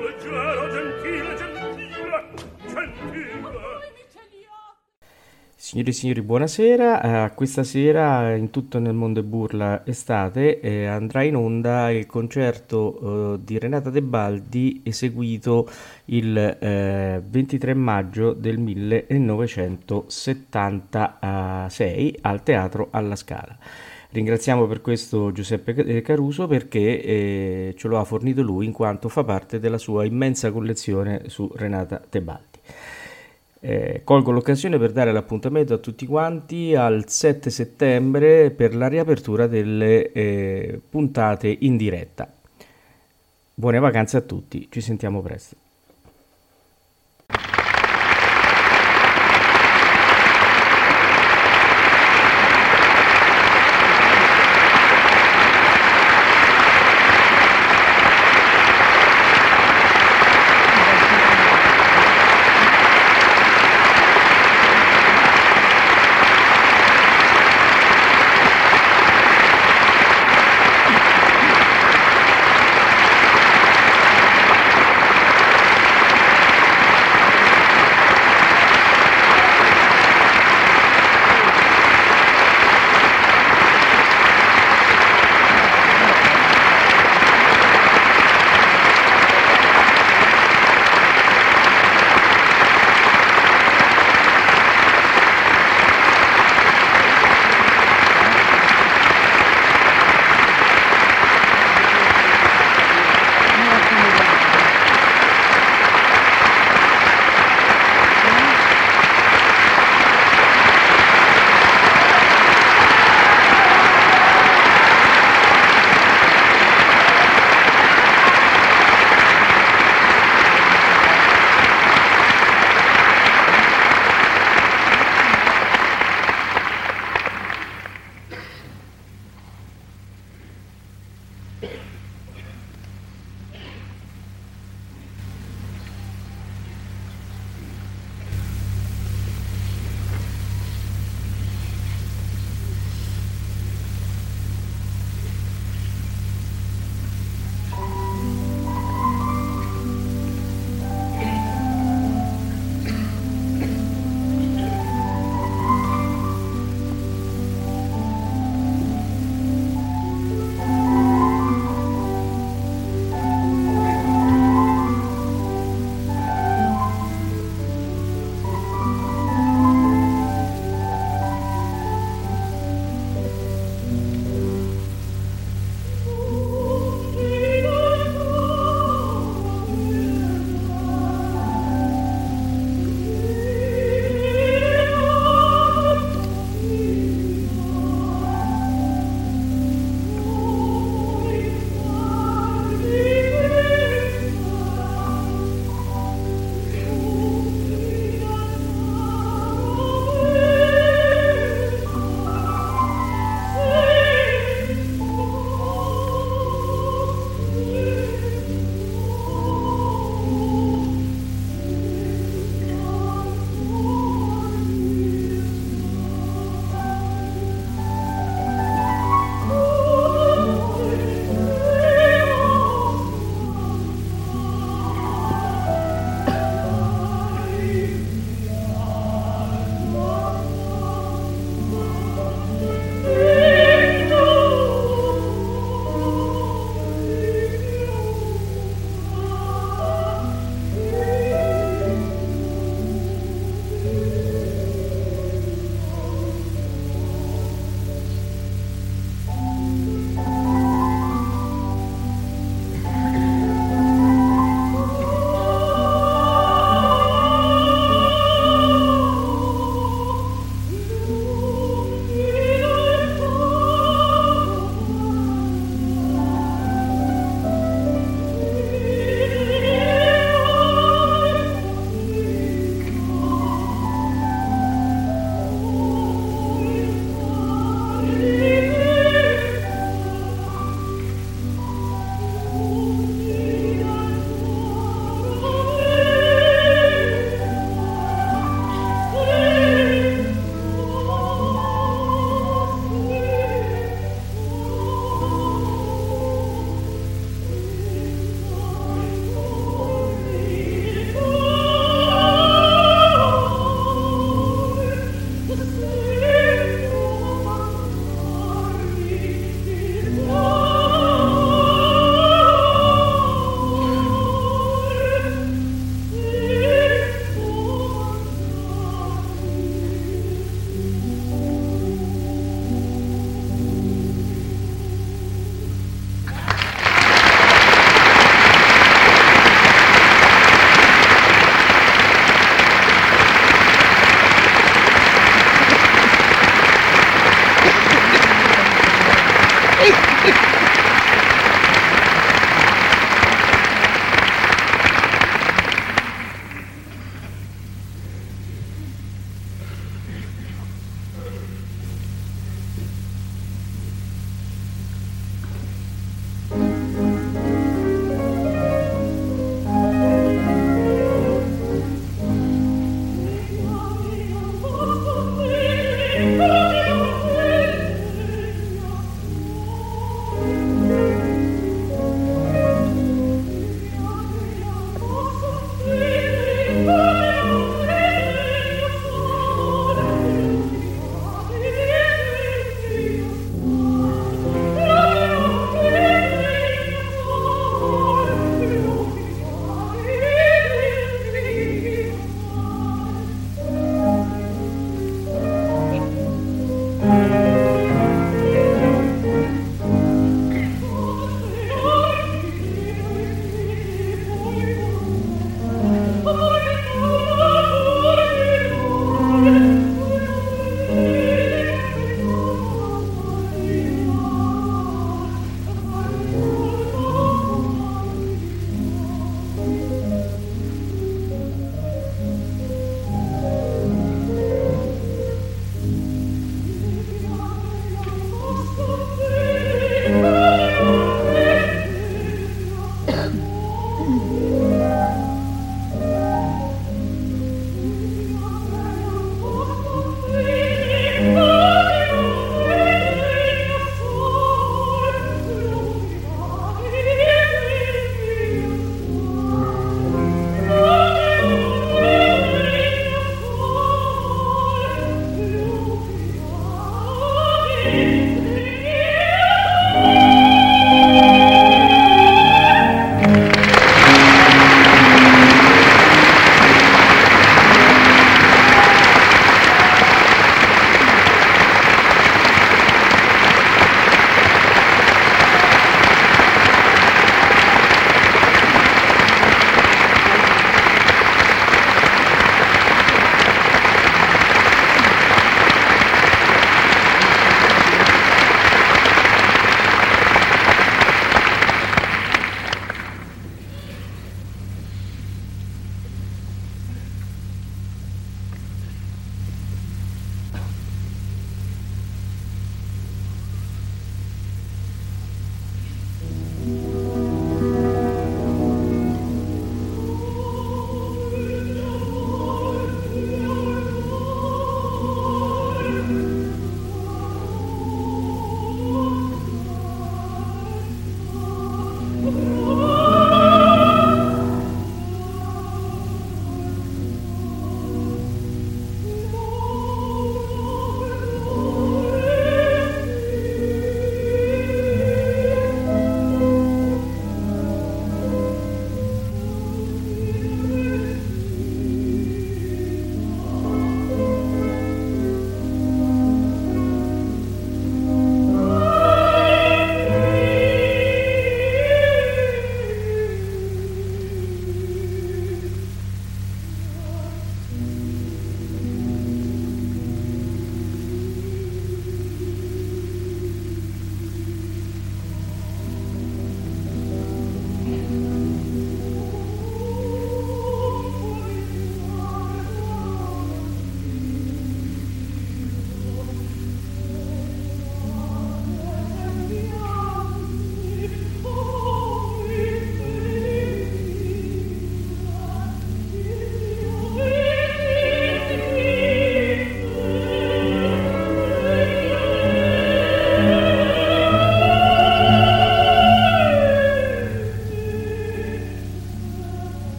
leggero, gentile, gentile Gentile Signore e signori, buonasera. Uh, questa sera in tutto nel mondo è burla estate eh, andrà in onda il concerto uh, di Renata Tebaldi eseguito il eh, 23 maggio del 1976 al Teatro alla Scala. Ringraziamo per questo Giuseppe eh, Caruso perché eh, ce lo ha fornito lui in quanto fa parte della sua immensa collezione su Renata Tebaldi. Eh, colgo l'occasione per dare l'appuntamento a tutti quanti al 7 settembre per la riapertura delle eh, puntate in diretta. Buone vacanze a tutti, ci sentiamo presto.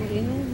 Ayan.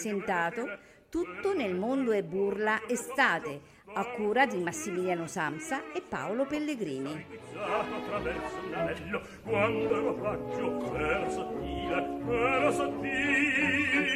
presentato Tutto nel mondo è burla estate a cura di Massimiliano Samsa e Paolo Pellegrini. Quando ero paggio ero sottile, ero sottile